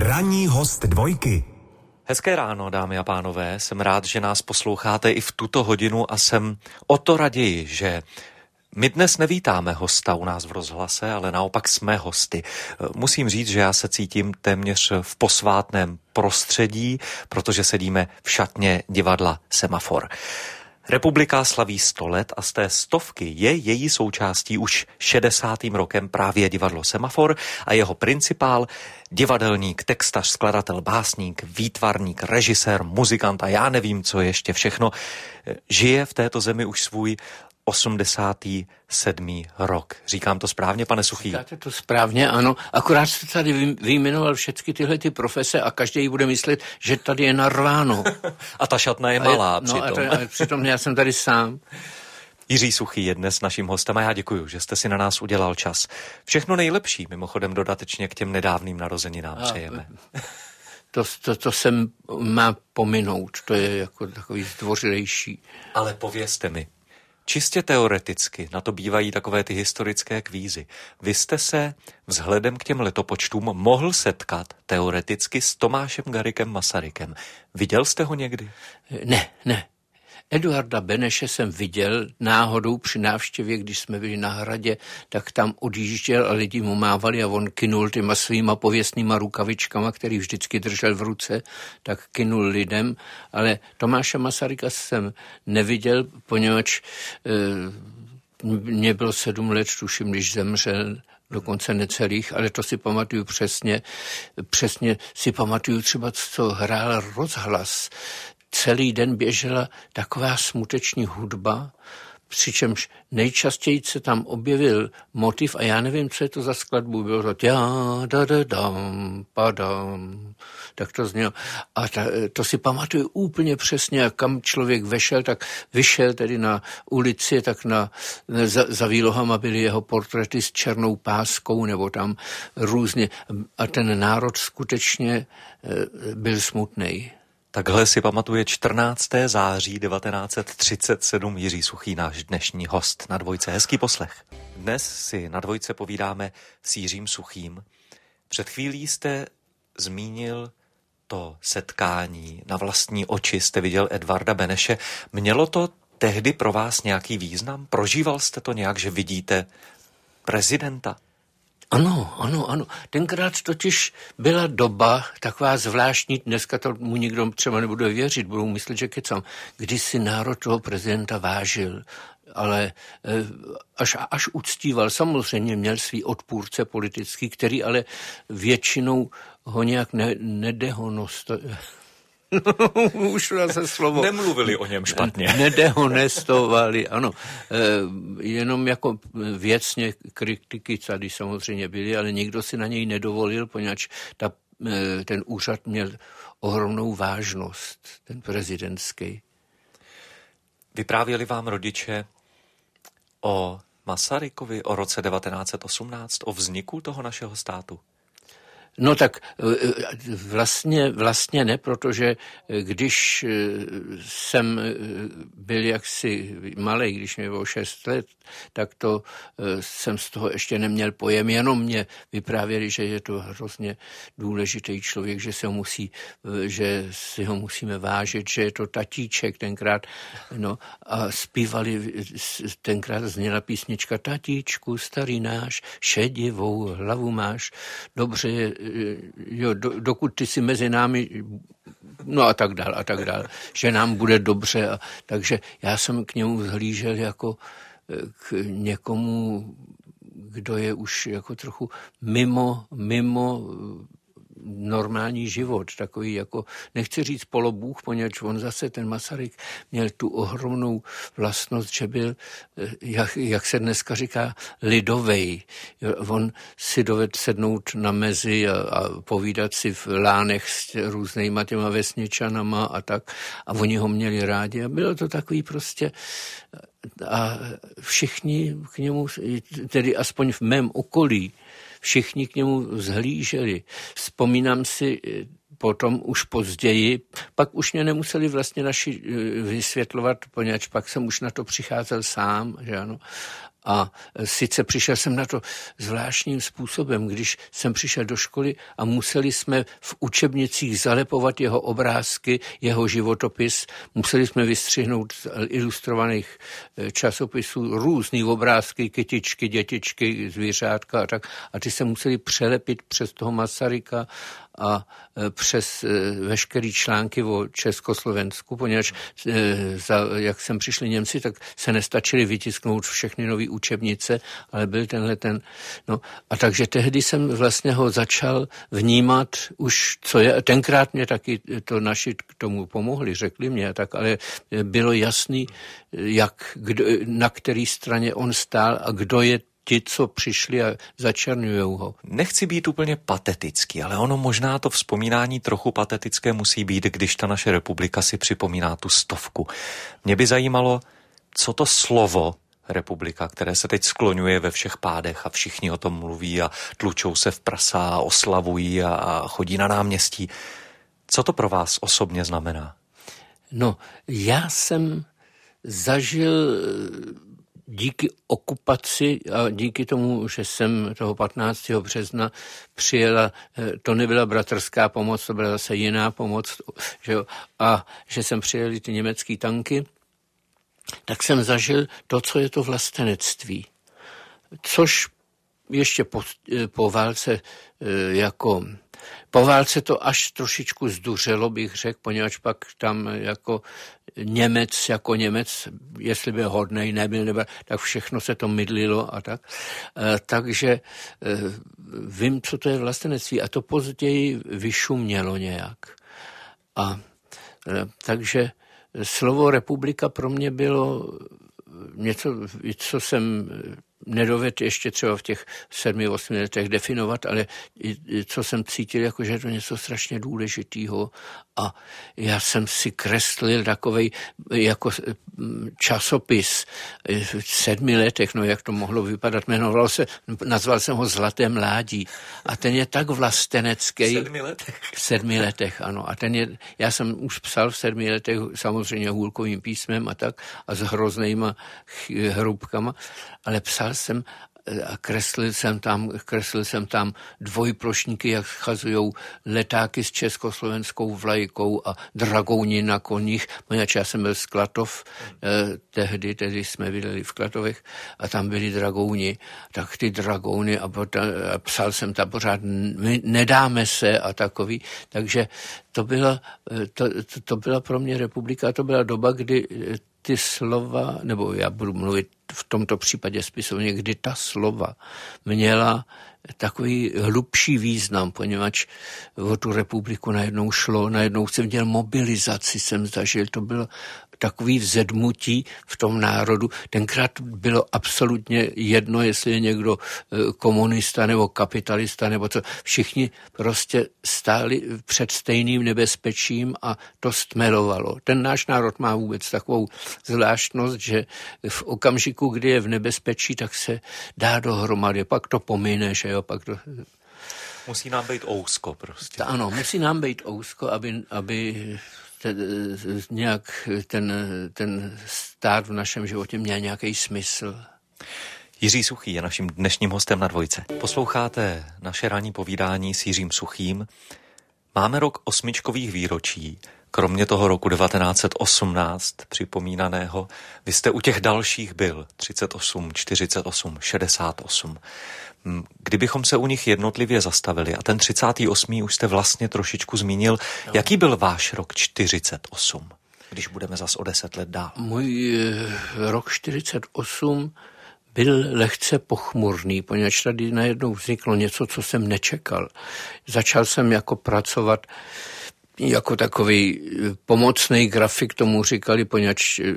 Ranní host dvojky. Hezké ráno, dámy a pánové. Jsem rád, že nás posloucháte i v tuto hodinu a jsem o to raději, že my dnes nevítáme hosta u nás v rozhlase, ale naopak jsme hosty. Musím říct, že já se cítím téměř v posvátném prostředí, protože sedíme v šatně divadla Semafor. Republika slaví 100 let a z té stovky je její součástí už 60. rokem právě divadlo Semafor a jeho principál, divadelník, textař, skladatel, básník, výtvarník, režisér, muzikant a já nevím, co ještě všechno, žije v této zemi už svůj 87. rok. Říkám to správně, pane Suchý? Říkáte to správně, ano. Akorát jste tady vyjmenoval všechny tyhle ty profese a každý bude myslet, že tady je narváno. a ta šatna je malá a je, no, přitom. A, to, a přitom já jsem tady sám. Jiří Suchý je dnes naším hostem a já děkuji, že jste si na nás udělal čas. Všechno nejlepší, mimochodem dodatečně k těm nedávným narozeninám a, přejeme. To, to, to jsem má pominout, to je jako takový zdvořilejší. Ale povězte mi, Čistě teoreticky, na to bývají takové ty historické kvízy. Vy jste se vzhledem k těm letopočtům mohl setkat teoreticky s Tomášem Garikem Masarykem. Viděl jste ho někdy? Ne, ne. Eduarda Beneše jsem viděl náhodou při návštěvě, když jsme byli na hradě, tak tam odjížděl a lidi mu mávali a on kynul těma svýma pověstnýma rukavičkama, který vždycky držel v ruce, tak kynul lidem, ale Tomáše Masaryka jsem neviděl, poněvadž e, mě bylo sedm let, tuším, když zemřel, dokonce necelých, ale to si pamatuju přesně. Přesně si pamatuju třeba, co hrál rozhlas celý den běžela taková smuteční hudba, přičemž nejčastěji se tam objevil motiv a já nevím, co je to za skladbu, bylo to tja, da, da, dam, padam, tak to znělo. A ta, to si pamatuju úplně přesně, a kam člověk vešel, tak vyšel tedy na ulici, tak na, za, za výlohama byly jeho portréty s černou páskou, nebo tam různě. A ten národ skutečně eh, byl smutný. Takhle si pamatuje 14. září 1937 Jiří Suchý, náš dnešní host na dvojce. Hezký poslech. Dnes si na dvojce povídáme s Jiřím Suchým. Před chvílí jste zmínil to setkání na vlastní oči, jste viděl Edvarda Beneše. Mělo to tehdy pro vás nějaký význam? Prožíval jste to nějak, že vidíte prezidenta? Ano, ano, ano. Tenkrát totiž byla doba taková zvláštní, dneska to mu nikdo třeba nebude věřit, budou myslet, že kecám, kdy si národ toho prezidenta vážil, ale eh, až, až uctíval. Samozřejmě měl svý odpůrce politický, který ale většinou ho nějak ne, nedehonost, už se slovo. Nemluvili o něm špatně. Nedehonestovali, ano. E, jenom jako věcně kritiky tady samozřejmě byly, ale nikdo si na něj nedovolil, poněvadž ta, e, ten úřad měl ohromnou vážnost, ten prezidentský. Vyprávěli vám rodiče o Masarykovi, o roce 1918, o vzniku toho našeho státu? No tak e, e, vlastně, vlastně ne, protože e, když jsem byl jaksi malý, když mě bylo 6 let, tak to jsem z toho ještě neměl pojem, jenom mě vyprávěli, že je to hrozně důležitý člověk, že se ho musí, že si ho musíme vážit, že je to tatíček tenkrát, no a zpívali, tenkrát zněla písnička Tatíčku, starý náš, šedivou hlavu máš, dobře je jo, do, dokud ty si mezi námi, no a tak dál, a tak dál, že nám bude dobře. A, takže já jsem k němu zhlížel jako eh, k někomu, kdo je už jako trochu mimo, mimo normální život, takový jako, nechci říct polobůh, poněvadž on zase, ten Masaryk, měl tu ohromnou vlastnost, že byl, eh, jak, jak se dneska říká, lidovej. On si doved sednout na mezi a, a povídat si v lánech s různýma těma vesničanama a tak. A oni ho měli rádi a bylo to takový prostě a všichni k němu, tedy aspoň v mém okolí, všichni k němu zhlíželi. Vzpomínám si eh, potom už později, pak už mě nemuseli vlastně naši eh, vysvětlovat, poněvadž pak jsem už na to přicházel sám, že ano. A sice přišel jsem na to zvláštním způsobem, když jsem přišel do školy a museli jsme v učebnicích zalepovat jeho obrázky, jeho životopis, museli jsme vystřihnout z ilustrovaných eh, časopisů různý obrázky, kytičky, dětičky, zvířátka a tak. A ty se museli přelepit přes toho Masaryka a e, přes e, veškeré články o Československu, poněvadž e, za, jak sem přišli Němci, tak se nestačili vytisknout všechny nové učebnice, ale byl tenhle ten, no a takže tehdy jsem vlastně ho začal vnímat už, co je, tenkrát mě taky to naši k tomu pomohli, řekli mě tak, ale bylo jasný, jak, kdo, na který straně on stál a kdo je ti, co přišli a začernují ho. Nechci být úplně patetický, ale ono možná to vzpomínání trochu patetické musí být, když ta naše republika si připomíná tu stovku. Mě by zajímalo, co to slovo republika, které se teď skloňuje ve všech pádech a všichni o tom mluví a tlučou se v prasa a oslavují a, a chodí na náměstí. Co to pro vás osobně znamená? No, já jsem zažil díky okupaci a díky tomu, že jsem toho 15. března přijela, eh, to nebyla bratrská pomoc, to byla zase jiná pomoc, že jo, a že jsem přijeli ty německé tanky, tak jsem zažil to, co je to vlastenectví. Což ještě po, eh, po válce eh, jako po válce to až trošičku zduřelo, bych řekl, poněvadž pak tam jako Němec, jako Němec, jestli byl hodnej, nebyl, nebyl, tak všechno se to mydlilo a tak. E, takže vím, co to je vlastenectví a to později vyšumělo nějak. A takže slovo republika pro mě bylo něco, co jsem nedovedl ještě třeba v těch sedmi, osmi letech definovat, ale co jsem cítil, jako že je to něco strašně důležitého a já jsem si kreslil takový jako časopis v sedmi letech, no jak to mohlo vypadat, jmenoval se, nazval jsem ho Zlaté mládí a ten je tak vlastenecký. V sedmi letech? V sedmi letech, ano. A ten je, já jsem už psal v sedmi letech samozřejmě hůlkovým písmem a tak a s hroznýma hrubkama, ale psal jsem a kreslil jsem tam, kreslil jsem tam dvojplošníky, jak schazují letáky s československou vlajkou a dragouni na koních, poněvadž já jsem byl z Klatov, eh, tehdy, tehdy jsme viděli v Klatovech a tam byli dragouni, tak ty dragouny a, a psal jsem tam pořád, my nedáme se a takový, takže to byla, eh, to, to, byla pro mě republika, to byla doba, kdy eh, ty slova, nebo já budu mluvit v tomto případě spisovně, kdy ta slova měla takový hlubší význam, poněvadž o tu republiku najednou šlo, najednou jsem měl mobilizaci, jsem zažil, to bylo takový vzedmutí v tom národu. Tenkrát bylo absolutně jedno, jestli je někdo e, komunista nebo kapitalista nebo co. Všichni prostě stáli před stejným nebezpečím a to stmelovalo. Ten náš národ má vůbec takovou zvláštnost, že v okamžiku, kdy je v nebezpečí, tak se dá dohromady. Pak to pomine, že jo, pak to Musí nám být ousko prostě. Ano, musí nám být ousko, aby, aby ten, nějak ten, ten stát v našem životě měl nějaký smysl. Jiří Suchý je naším dnešním hostem na dvojce. Posloucháte naše ranní povídání s Jiřím Suchým. Máme rok osmičkových výročí. Kromě toho roku 1918 připomínaného, vy jste u těch dalších byl 38, 48, 68. Kdybychom se u nich jednotlivě zastavili, a ten 38. už jste vlastně trošičku zmínil, jo. jaký byl váš rok 48, když budeme zas o deset let dál? Můj eh, rok 48 byl lehce pochmurný, poněvadž tady najednou vzniklo něco, co jsem nečekal. Začal jsem jako pracovat jako takový eh, pomocný grafik tomu říkali, poněvadž eh,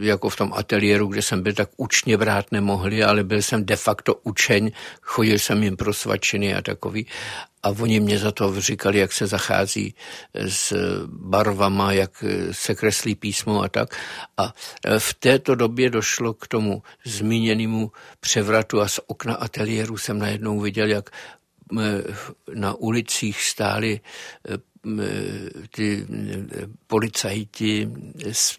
jako v tom ateliéru, kde jsem byl, tak učně brát nemohli, ale byl jsem de facto učeň, chodil jsem jim pro svačiny a takový. A oni mě za to říkali, jak se zachází eh, s barvama, jak se kreslí písmo a tak. A v této době došlo k tomu zmíněnému převratu a z okna ateliéru jsem najednou viděl, jak na ulicích stály ty policajti s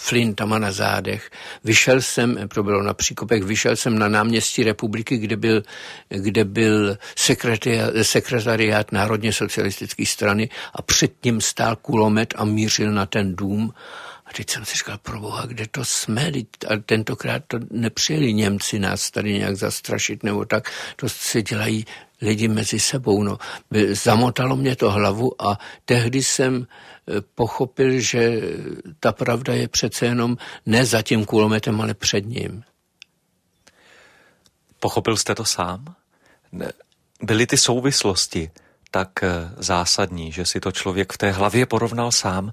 flintama na zádech. Vyšel jsem, to bylo na příkopech, vyšel jsem na náměstí republiky, kde byl, kde byl sekretariát, sekretariát Národně socialistické strany a před ním stál kulomet a mířil na ten dům a teď jsem si říkal, proboha, kde to jsme? A tentokrát to nepřijeli Němci nás tady nějak zastrašit nebo tak. To se dělají lidi mezi sebou. No. Zamotalo mě to hlavu a tehdy jsem e, pochopil, že ta pravda je přece jenom ne za tím kulometem, ale před ním. Pochopil jste to sám? Byly ty souvislosti tak e, zásadní, že si to člověk v té hlavě porovnal sám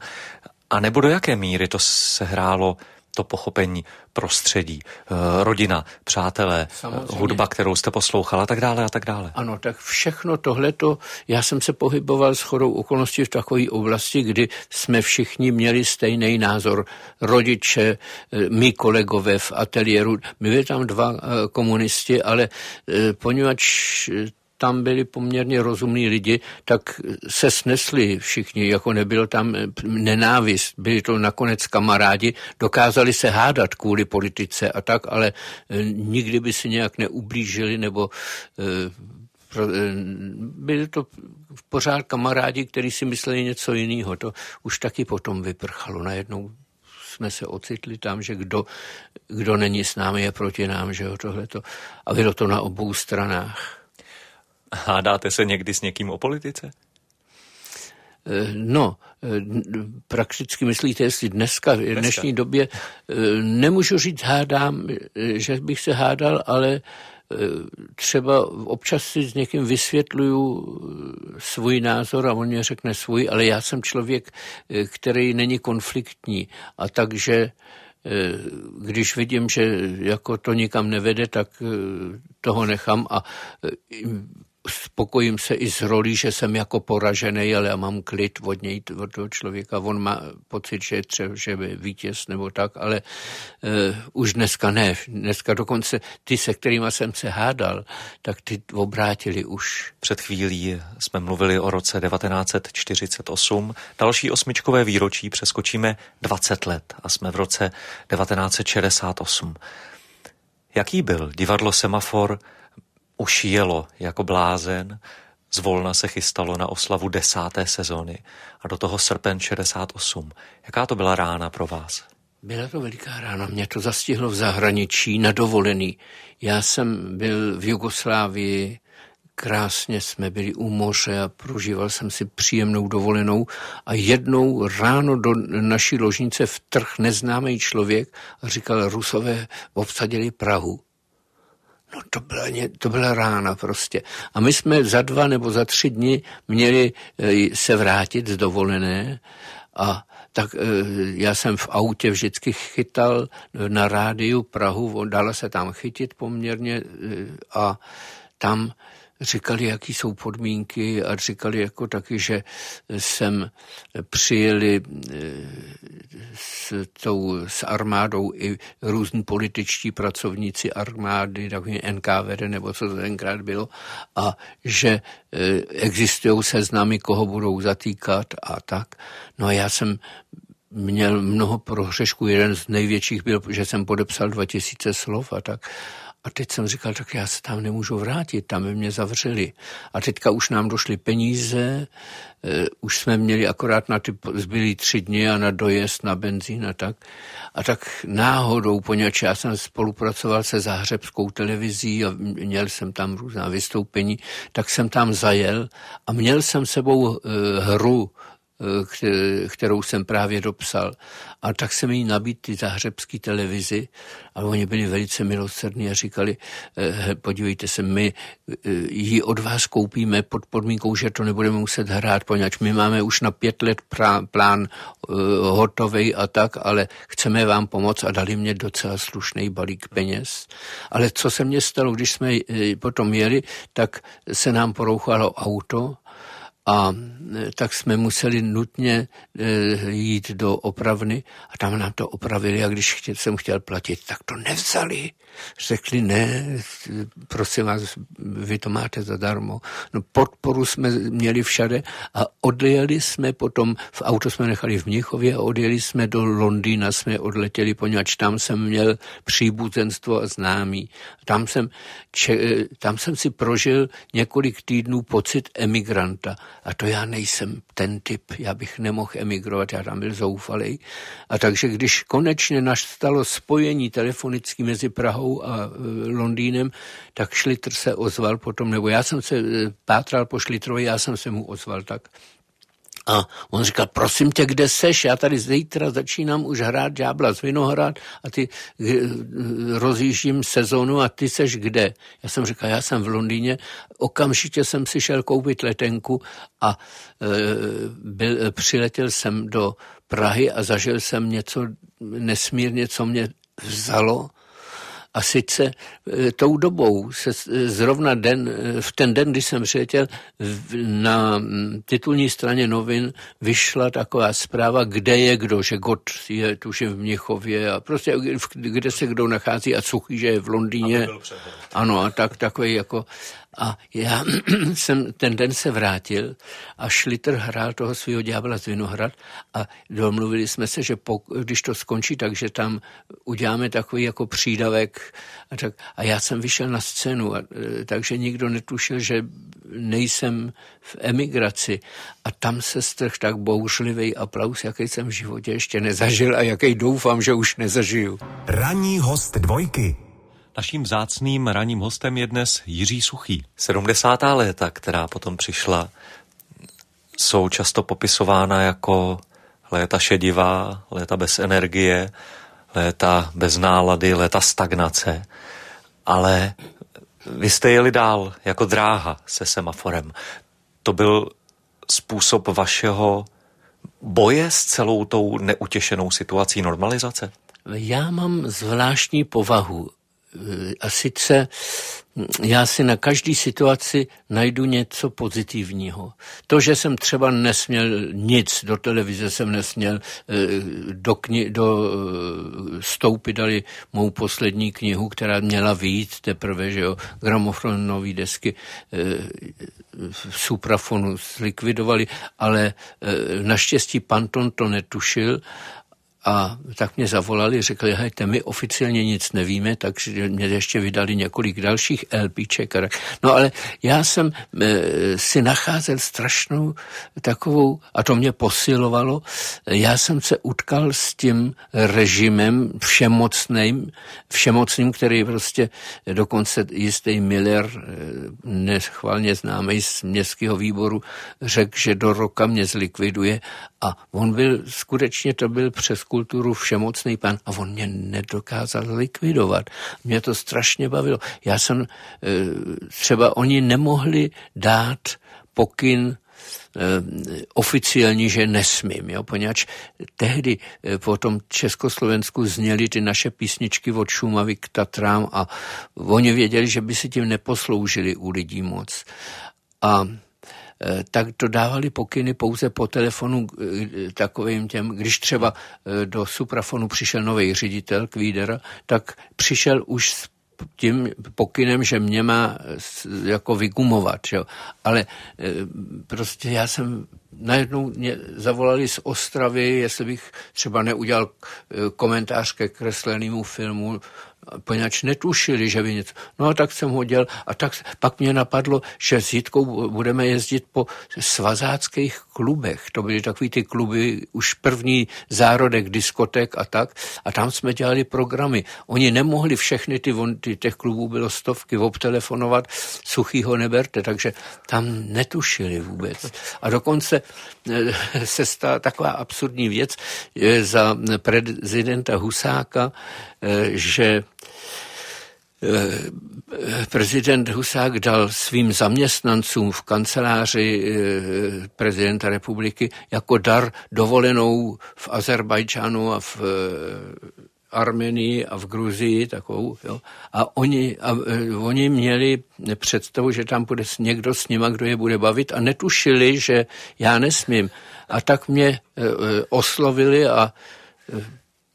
a nebo do jaké míry to sehrálo to pochopení prostředí, eh, rodina, přátelé, eh, Samozřejmě. hudba, kterou jste poslouchala a tak dále a tak dále. Ano, tak všechno tohleto, já jsem se pohyboval s chodou okolností v takové oblasti, kdy jsme všichni měli stejný názor. Rodiče, eh, mý kolegové v ateliéru, byli tam dva komunisti, ale poněvadž tam byli poměrně rozumní lidi, tak se snesli všichni, jako nebyl tam nenávist, byli to nakonec kamarádi, dokázali se hádat kvůli politice a tak, ale eh, nikdy by si nějak neublížili nebo eh, eh, byli to pořád kamarádi, kteří si mysleli něco jiného. To už taky potom vyprchalo. Najednou jsme se ocitli tam, že kdo, kdo není s námi, je proti nám, že jo, tohleto. A bylo to na obou stranách. Hádáte se někdy s někým o politice? Eh, no, eh, prakticky myslíte, jestli dneska, v dnešní době, eh, nemůžu říct hádám, že bych se hádal, ale třeba občas si s někým vysvětluju svůj názor a on mě řekne svůj, ale já jsem člověk, který není konfliktní a takže když vidím, že jako to nikam nevede, tak toho nechám a spokojím se i s rolí, že jsem jako poražený, ale já mám klid od něj, od toho člověka. On má pocit, že je třeba, že je vítěz nebo tak, ale uh, už dneska ne. Dneska dokonce ty, se kterými jsem se hádal, tak ty obrátili už. Před chvílí jsme mluvili o roce 1948. Další osmičkové výročí přeskočíme 20 let a jsme v roce 1968. Jaký byl divadlo Semafor už jelo jako blázen, zvolna se chystalo na oslavu desáté sezóny a do toho srpen 68. Jaká to byla rána pro vás? Byla to veliká rána, mě to zastihlo v zahraničí na dovolený. Já jsem byl v Jugoslávii, krásně jsme byli u moře a prožíval jsem si příjemnou dovolenou a jednou ráno do naší ložnice vtrh neznámý člověk a říkal, Rusové obsadili Prahu. No to byla, to byla rána prostě. A my jsme za dva nebo za tři dny měli eh, se vrátit z dovolené a tak eh, já jsem v autě vždycky chytal na rádiu Prahu, dala se tam chytit poměrně eh, a tam říkali, jaký jsou podmínky a říkali jako taky, že jsem přijeli eh, s, tou, s armádou i různí političtí pracovníci armády, takový NKVD nebo co to tenkrát bylo, a že eh, existují seznamy, koho budou zatýkat a tak. No a já jsem měl mnoho prohřešků. Jeden z největších byl, že jsem podepsal 2000 slov a tak. A teď jsem říkal, tak já se tam nemůžu vrátit, tam mě zavřeli. A teďka už nám došly peníze, uh, už jsme měli akorát na ty zbylý tři dny a na dojezd, na benzín a tak. A tak náhodou, poněvadž já jsem spolupracoval se záhřebskou televizí a měl jsem tam různá vystoupení, tak jsem tam zajel a měl jsem sebou uh, hru kterou jsem právě dopsal. A tak jsem jí nabít ty zahřebské televizi a oni byli velice milosrdní a říkali, eh, podívejte se, my eh, ji od vás koupíme pod podmínkou, že to nebudeme muset hrát, poněvadž my máme už na pět let plán eh, hotový a tak, ale chceme vám pomoct a dali mě docela slušný balík peněz. Ale co se mně stalo, když jsme potom jeli, tak se nám porouchalo auto a tak jsme museli nutně jít do opravny a tam nám to opravili a když jsem chtěl platit, tak to nevzali. Řekli, ne, prosím vás, vy to máte zadarmo. No podporu jsme měli všade a odjeli jsme potom, v auto jsme nechali v Mnichově a odjeli jsme do Londýna, jsme odletěli, poněvadž tam jsem měl příbuzenstvo a známí. Tam jsem, če, tam jsem si prožil několik týdnů pocit emigranta a to já nejsem ten typ, já bych nemohl emigrovat, já tam byl zoufalý. A takže když konečně nastalo spojení telefonické mezi Prahou a e, Londýnem, tak Šlitr se ozval potom, nebo já jsem se e, pátral po Šlitrovi, já jsem se mu ozval tak. A on říkal, prosím tě, kde seš? Já tady zítra začínám už hrát Ďábla z Vinohrad a ty e, rozjíždím sezónu a ty seš kde? Já jsem říkal, já jsem v Londýně, okamžitě jsem si šel koupit letenku a e, byl, přiletěl jsem do Prahy a zažil jsem něco nesmírně, co mě vzalo a sice e, tou dobou se e, zrovna den, e, v ten den, kdy jsem přijetěl, na titulní straně novin vyšla taková zpráva, kde je kdo, že God je tuším v Měchově a prostě kde se kdo nachází a Suchý, že je v Londýně. Ano, a tak takový jako a já jsem ten den se vrátil a Schlitter hrál toho svého ďábla z Vinohrad a domluvili jsme se, že po, když to skončí, takže tam uděláme takový jako přídavek. A, tak, a já jsem vyšel na scénu, a, e, takže nikdo netušil, že nejsem v emigraci. A tam se strh tak bouřlivý aplaus, jaký jsem v životě ještě nezažil a jaký doufám, že už nezažiju. Ranní host dvojky. Naším vzácným ranním hostem je dnes Jiří Suchý. 70. léta, která potom přišla, jsou často popisována jako léta šedivá, léta bez energie, léta bez nálady, léta stagnace. Ale vy jste jeli dál jako dráha se semaforem. To byl způsob vašeho boje s celou tou neutěšenou situací normalizace? Já mám zvláštní povahu a sice já si na každý situaci najdu něco pozitivního. To, že jsem třeba nesměl nic, do televize jsem nesměl, eh, do, kni- do eh, stoupy dali mou poslední knihu, která měla výjít teprve, že jo, gramofonové desky eh, v suprafonu zlikvidovali, ale naštěstí Panton to netušil a tak mě zavolali, řekli, hejte, my oficiálně nic nevíme, takže mě ještě vydali několik dalších LPček. No ale já jsem e, si nacházel strašnou takovou, a to mě posilovalo, já jsem se utkal s tím režimem všemocným, všemocným, který prostě dokonce jistý Miller, e, nechvalně známý z městského výboru, řekl, že do roka mě zlikviduje a on byl, skutečně to byl přes kulturu všemocný pan a on mě nedokázal likvidovat. Mě to strašně bavilo. Já jsem, e, třeba oni nemohli dát pokyn e, oficiální, že nesmím, jo, poněvadž tehdy e, po tom Československu zněly ty naše písničky od Šumavy k Tatrám a oni věděli, že by si tím neposloužili u lidí moc. A tak to dávali pokyny pouze po telefonu eh, takovým těm, když třeba eh, do suprafonu přišel nový ředitel Kvídera, tak přišel už s tím pokynem, že mě má jako vygumovat, jo. ale prostě já jsem najednou mě zavolali z Ostravy, jestli bych třeba neudělal komentář ke kreslenému filmu poněvadž netušili, že by něco. No a tak jsem ho dělal a tak pak mě napadlo, že s Jitkou budeme jezdit po svazáckých klubech. To byly takový ty kluby, už první zárodek diskotek a tak. A tam jsme dělali programy. Oni nemohli všechny ty, ty těch klubů bylo stovky, obtelefonovat, suchýho neberte, takže tam netušili vůbec. A dokonce eh, se stala taková absurdní věc za prezidenta Husáka, eh, že Eh, prezident Husák dal svým zaměstnancům v kanceláři eh, prezidenta republiky jako dar dovolenou v Azerbajdžánu a v, eh, Armenii a v Gruzii takovou, jo. A oni, a oni měli představu, že tam bude někdo s nima, kdo je bude bavit a netušili, že já nesmím. A tak mě oslovili a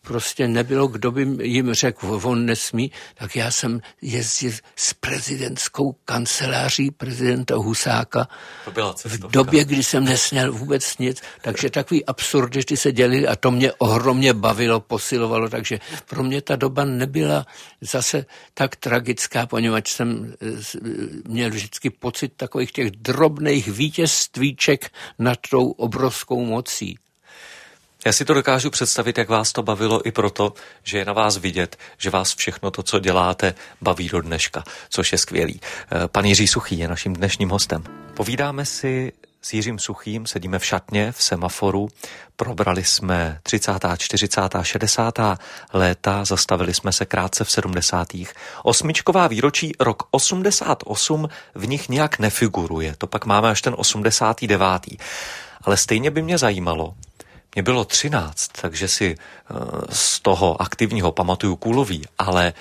prostě nebylo, kdo by jim řekl, on nesmí, tak já jsem jezdil s prezidentskou kanceláří prezidenta Husáka to byla v době, kdy jsem nesměl vůbec nic, takže takový absurdity se dělili a to mě ohromně bavilo, posilovalo, takže pro mě ta doba nebyla zase tak tragická, poněvadž jsem měl vždycky pocit takových těch drobných vítězstvíček nad tou obrovskou mocí. Já si to dokážu představit, jak vás to bavilo i proto, že je na vás vidět, že vás všechno to, co děláte, baví do dneška, což je skvělý. Eh, pan Jiří Suchý je naším dnešním hostem. Povídáme si s Jiřím Suchým, sedíme v šatně, v semaforu, probrali jsme 30., 40., 60. léta, zastavili jsme se krátce v 70. Osmičková výročí rok 88 v nich nějak nefiguruje, to pak máme až ten 89. Ale stejně by mě zajímalo, mě bylo 13, takže si eh, z toho aktivního pamatuju kulový, ale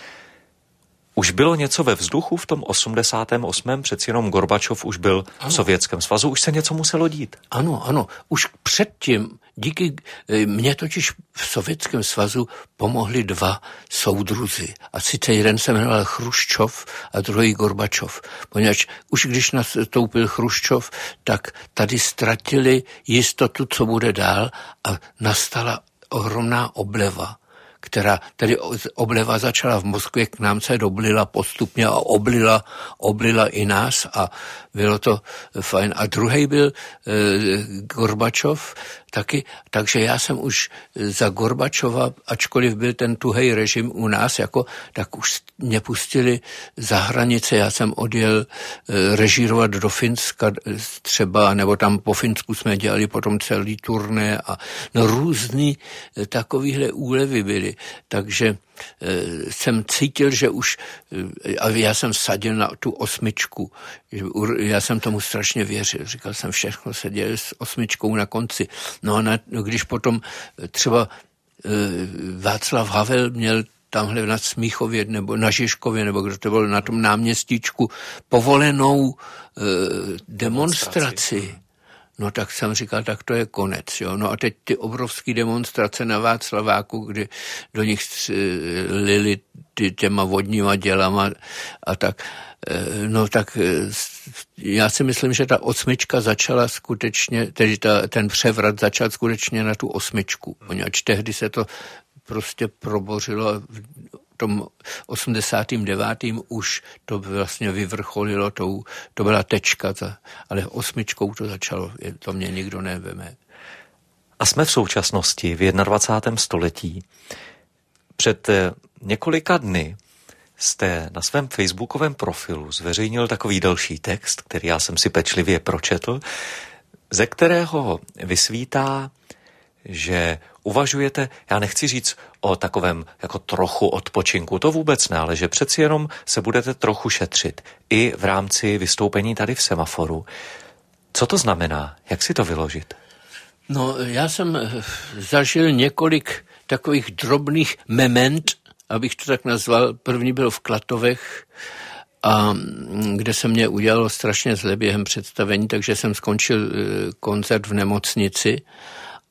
už bylo něco ve vzduchu v tom 88. Přeci jenom Gorbačov už byl ano. v Sovětském svazu, už se něco muselo dít. Ano, ano. Už předtím, díky eh, mně totiž v Sovětském svazu pomohli dva soudruzi. A sice jeden se jmenoval Chruščov a druhý Gorbačov. Poněvadž už když nastoupil Chruščov, tak tady ztratili jistotu, co bude dál a nastala ohromná obleva která tedy obleva začala v Moskvě, k nám se doblila postupně a oblila, oblila i nás a bylo to fajn. A druhý byl e, Gorbačov taky, takže já jsem už za Gorbačova, ačkoliv byl ten tuhej režim u nás, jako, tak už mě pustili za hranice. Já jsem odjel e, režírovat do Finska třeba, nebo tam po Finsku jsme dělali potom celý turné a no různý e, takovýhle úlevy byly. Takže Eh, jsem cítil, že už, eh, a já jsem sadil na tu osmičku, já jsem tomu strašně věřil, říkal jsem, všechno se děje s osmičkou na konci. No a na, no, když potom eh, třeba Václav Havel měl tamhle na Smíchově nebo na Žižkově, nebo kdo to byl na tom náměstíčku, povolenou e, demonstraci No tak jsem říkal, tak to je konec. Jo? No a teď ty obrovské demonstrace na Václaváku, kdy do nich lili ty těma vodníma dělama a tak. Eh, no tak eh, já si myslím, že ta osmička začala skutečně, tedy ta, ten převrat začal skutečně na tu osmičku, poněvadž tehdy se to prostě probořilo tom 89. už to vlastně vyvrcholilo, to, to byla tečka, ta, ale osmičkou to začalo, to mě nikdo neveme. A jsme v současnosti, v 21. století. Před eh, několika dny jste na svém facebookovém profilu zveřejnil takový další text, který já jsem si pečlivě pročetl, ze kterého vysvítá, že uvažujete, já nechci říct o takovém jako trochu odpočinku, to vůbec ne, ale že přeci jenom se budete trochu šetřit i v rámci vystoupení tady v semaforu. Co to znamená? Jak si to vyložit? No, já jsem eh, zažil několik takových drobných moment, abych to tak nazval. První byl v Klatovech, a mm, kde se mě udělalo strašně zle během představení, takže jsem skončil eh, koncert v nemocnici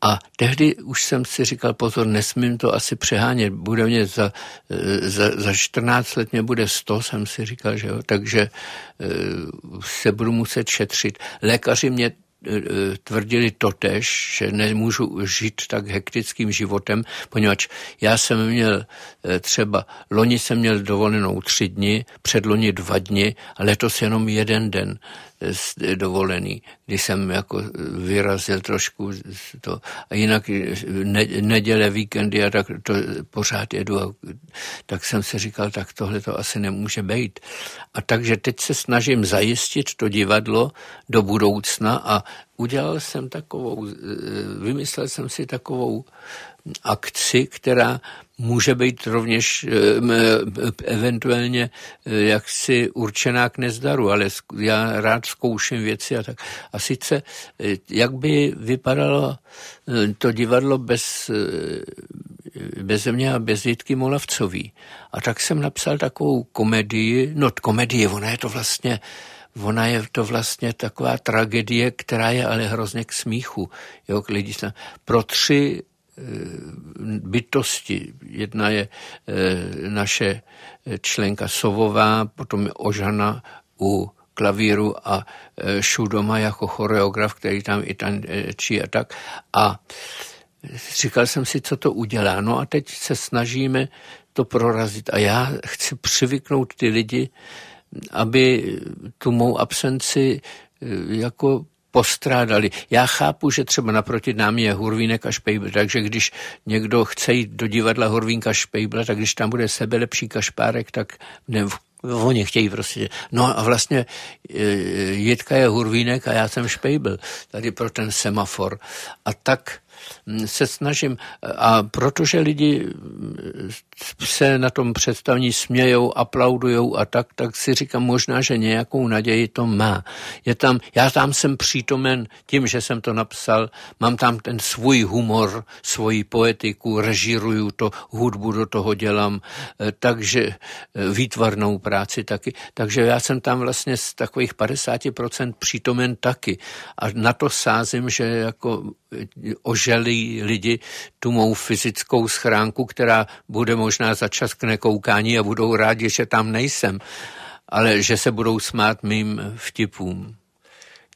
a tehdy už jsem si říkal, pozor, nesmím to asi přehánět, bude mě za, eh, za, za 14 let mě bude 100, jsem si říkal, že jo, takže eh, se budu muset šetřit. Lékaři mě eh, tvrdili totež, že nemůžu žít tak hektickým životem, poněvadž já jsem měl třeba, loni jsem měl dovolenou tři dny, předloni dva dny a letos jenom jeden den dovolený, kdy jsem jako vyrazil trošku to. A jinak ne, neděle, víkendy a tak to pořád jedu. A, tak jsem si říkal, tak tohle to asi nemůže být. A takže teď se snažím zajistit to divadlo do budoucna a udělal jsem takovou, vymyslel jsem si takovou akci, která může být rovněž eh, eventuálně eh, jaksi určená k nezdaru, ale já rád zkouším věci a tak. A sice, eh, jak by vypadalo to divadlo bez bez mě a bez Jitky Molavcový. A tak jsem napsal takovou komedii, no komedie, ona je to vlastně, ona je to vlastně taková tragedie, která je ale hrozně k smíchu. Jo, k lidi, pro tři bytosti. Jedna je eh, naše členka Sovová, potom je Ožana u klavíru a Šudoma jako choreograf, který tam i tančí a tak. A říkal jsem si, co to udělá. No a teď se snažíme to prorazit. A já chci přivyknout ty lidi, aby tu mou absenci eh, jako postrádali. Já chápu, že třeba naproti nám je Hurvínek a Špejbl, takže když někdo chce jít do divadla Hurvínka Špejbla, tak když tam bude sebe lepší kašpárek, tak ne, Oni chtějí prostě. No a vlastně eh, Jitka je Hurvínek a já jsem Špejbl, tady pro ten semafor. A tak se snažím, a protože lidi se na tom představení smějou, aplaudujou a tak, tak si říkám možná, že nějakou naději to má. Je tam, já tam jsem přítomen tím, že jsem to napsal, mám tam ten svůj humor, svoji poetiku, režíruju to, hudbu do toho dělám, eh, takže eh, výtvarnou práci taky. Takže já jsem tam vlastně z takových 50% přítomen taky. A na to sázím, že jako oželí lidi tu mou fyzickou schránku, která bude možná za čas k nekoukání a budou rádi, že tam nejsem, ale že se budou smát mým vtipům.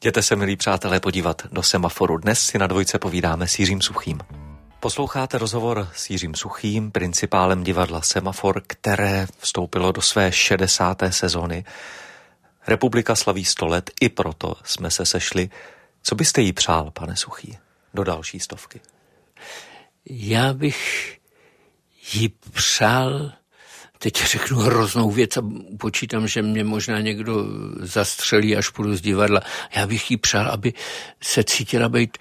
Jděte se, milí přátelé, podívat do semaforu. Dnes si na dvojce povídáme s Jiřím Suchým. Posloucháte rozhovor s Jiřím Suchým, principálem divadla Semafor, které vstoupilo do své 60. sezony. Republika slaví 100 let, i proto jsme se sešli. Co byste jí přál, pane Suchý? Do další stovky? Já bych jí přál, teď řeknu hroznou věc a počítám, že mě možná někdo zastřelí, až půjdu z divadla. Já bych jí přál, aby se cítila být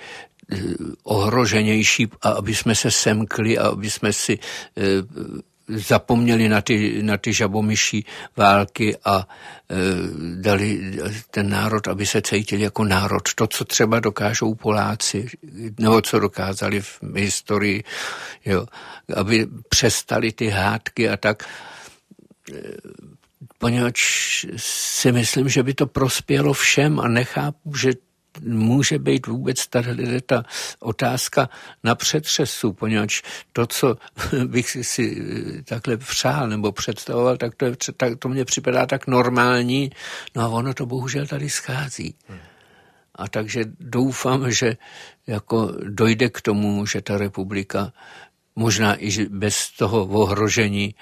eh, ohroženější a aby jsme se semkli a aby jsme si eh, zapomněli na ty, na ty žabomyší války a e, dali ten národ, aby se cítil jako národ. To, co třeba dokážou Poláci, nebo co dokázali v historii, jo, aby přestali ty hádky a tak e, poněvadž si myslím, že by to prospělo všem a nechápu, že může být vůbec tady ta otázka na přetřesu, poněvadž to, co bych si takhle přál nebo představoval, tak to, je, tak to mně připadá tak normální, no a ono to bohužel tady schází. A takže doufám, že jako dojde k tomu, že ta republika možná i bez toho ohrožení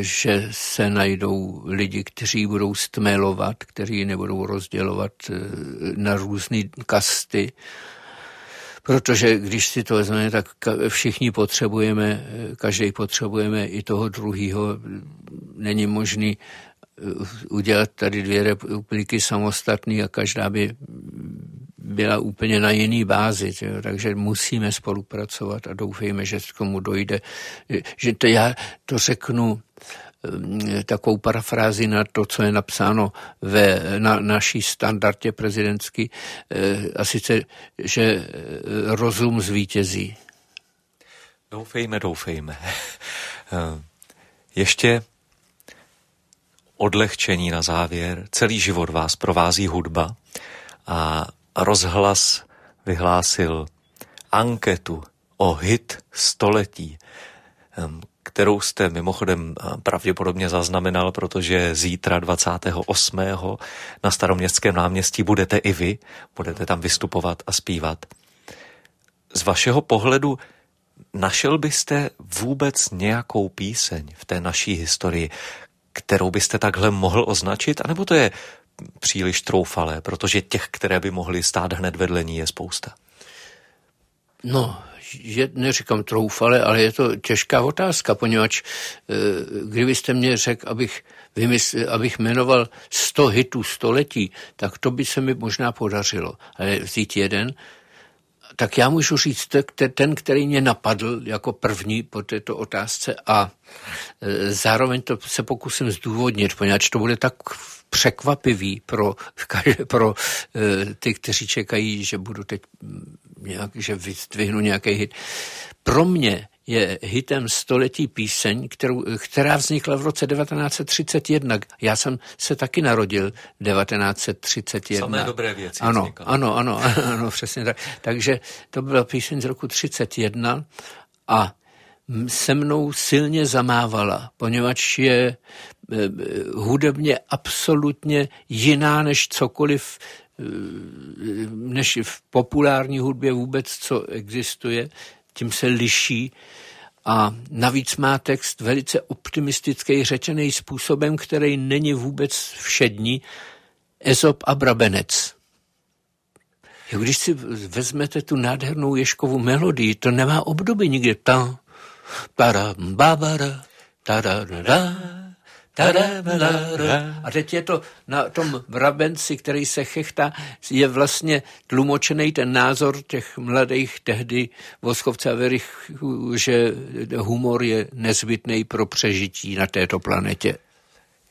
že se najdou lidi, kteří budou stmelovat, kteří nebudou rozdělovat eh, na různé kasty, protože když si to vezmeme, tak všichni potřebujeme, eh, každý potřebujeme i toho druhého. Není možný eh, udělat tady dvě republiky samostatný a každá by byla úplně na jiný bázi, že? takže musíme spolupracovat a doufejme, že k tomu dojde. Že to já to řeknu eh, takovou parafrázi na to, co je napsáno ve na naší standardě prezidentský, eh, a sice, že eh, rozum zvítězí. Doufejme, doufejme. Ještě odlehčení na závěr. Celý život vás provází hudba a rozhlas vyhlásil anketu o hit století, kterou jste mimochodem pravděpodobně zaznamenal, protože zítra 28. na staroměstském náměstí budete i vy, budete tam vystupovat a zpívat. Z vašeho pohledu našel byste vůbec nějakou píseň v té naší historii, kterou byste takhle mohl označit, anebo to je příliš troufalé, protože těch, které by mohly stát hned vedle ní, je spousta. No, je, neříkám troufale, ale je to těžká otázka, poněvadž eh, kdybyste mě řekl, abych, vymysl, abych jmenoval 100 hitů století, tak to by se mi možná podařilo. Ale vzít jeden, tak já můžu říct ten, který mě napadl jako první po této otázce a eh, zároveň to se pokusím zdůvodnit, poněvadž to bude tak překvapivý pro, pro eh, ty, kteří čekají, že budu teď nějak, že vyzdvihnu nějaký hit. Pro mě je hitem století píseň, kterou, která vznikla v roce 1931. Já jsem se taky narodil 1931. Samé dobré věci. Ano, ano, ano, ano, ano, přesně tak. Takže to byla píseň z roku 31 a se mnou silně zamávala, poněvadž je hudebně absolutně jiná než cokoliv, e, než v populární hudbě vůbec, co existuje, tím se liší a navíc má text velice optimistický, řečený způsobem, který není vůbec všední. Ezop a Brabenec. Když si vezmete tu nádhernou Ješkovou melodii, to nemá obdoby nikde. Ta, para, babara, ta, da, da, da, a teď je to na tom vrabenci, který se chechtá, je vlastně tlumočený ten názor těch mladých tehdy Voschovce a Verich, že humor je nezbytný pro přežití na této planetě.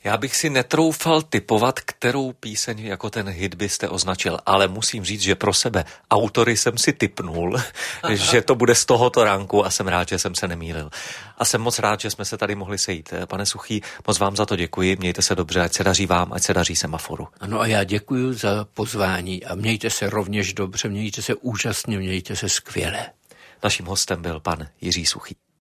Já bych si netroufal typovat, kterou píseň jako ten hit byste označil, ale musím říct, že pro sebe autory jsem si typnul, že to bude z tohoto ránku a jsem rád, že jsem se nemýlil. A jsem moc rád, že jsme se tady mohli sejít. Pane Suchý, moc vám za to děkuji, mějte se dobře, ať se daří vám, ať se daří semaforu. Ano a já děkuji za pozvání a mějte se rovněž dobře, mějte se úžasně, mějte se skvěle. Naším hostem byl pan Jiří Suchý.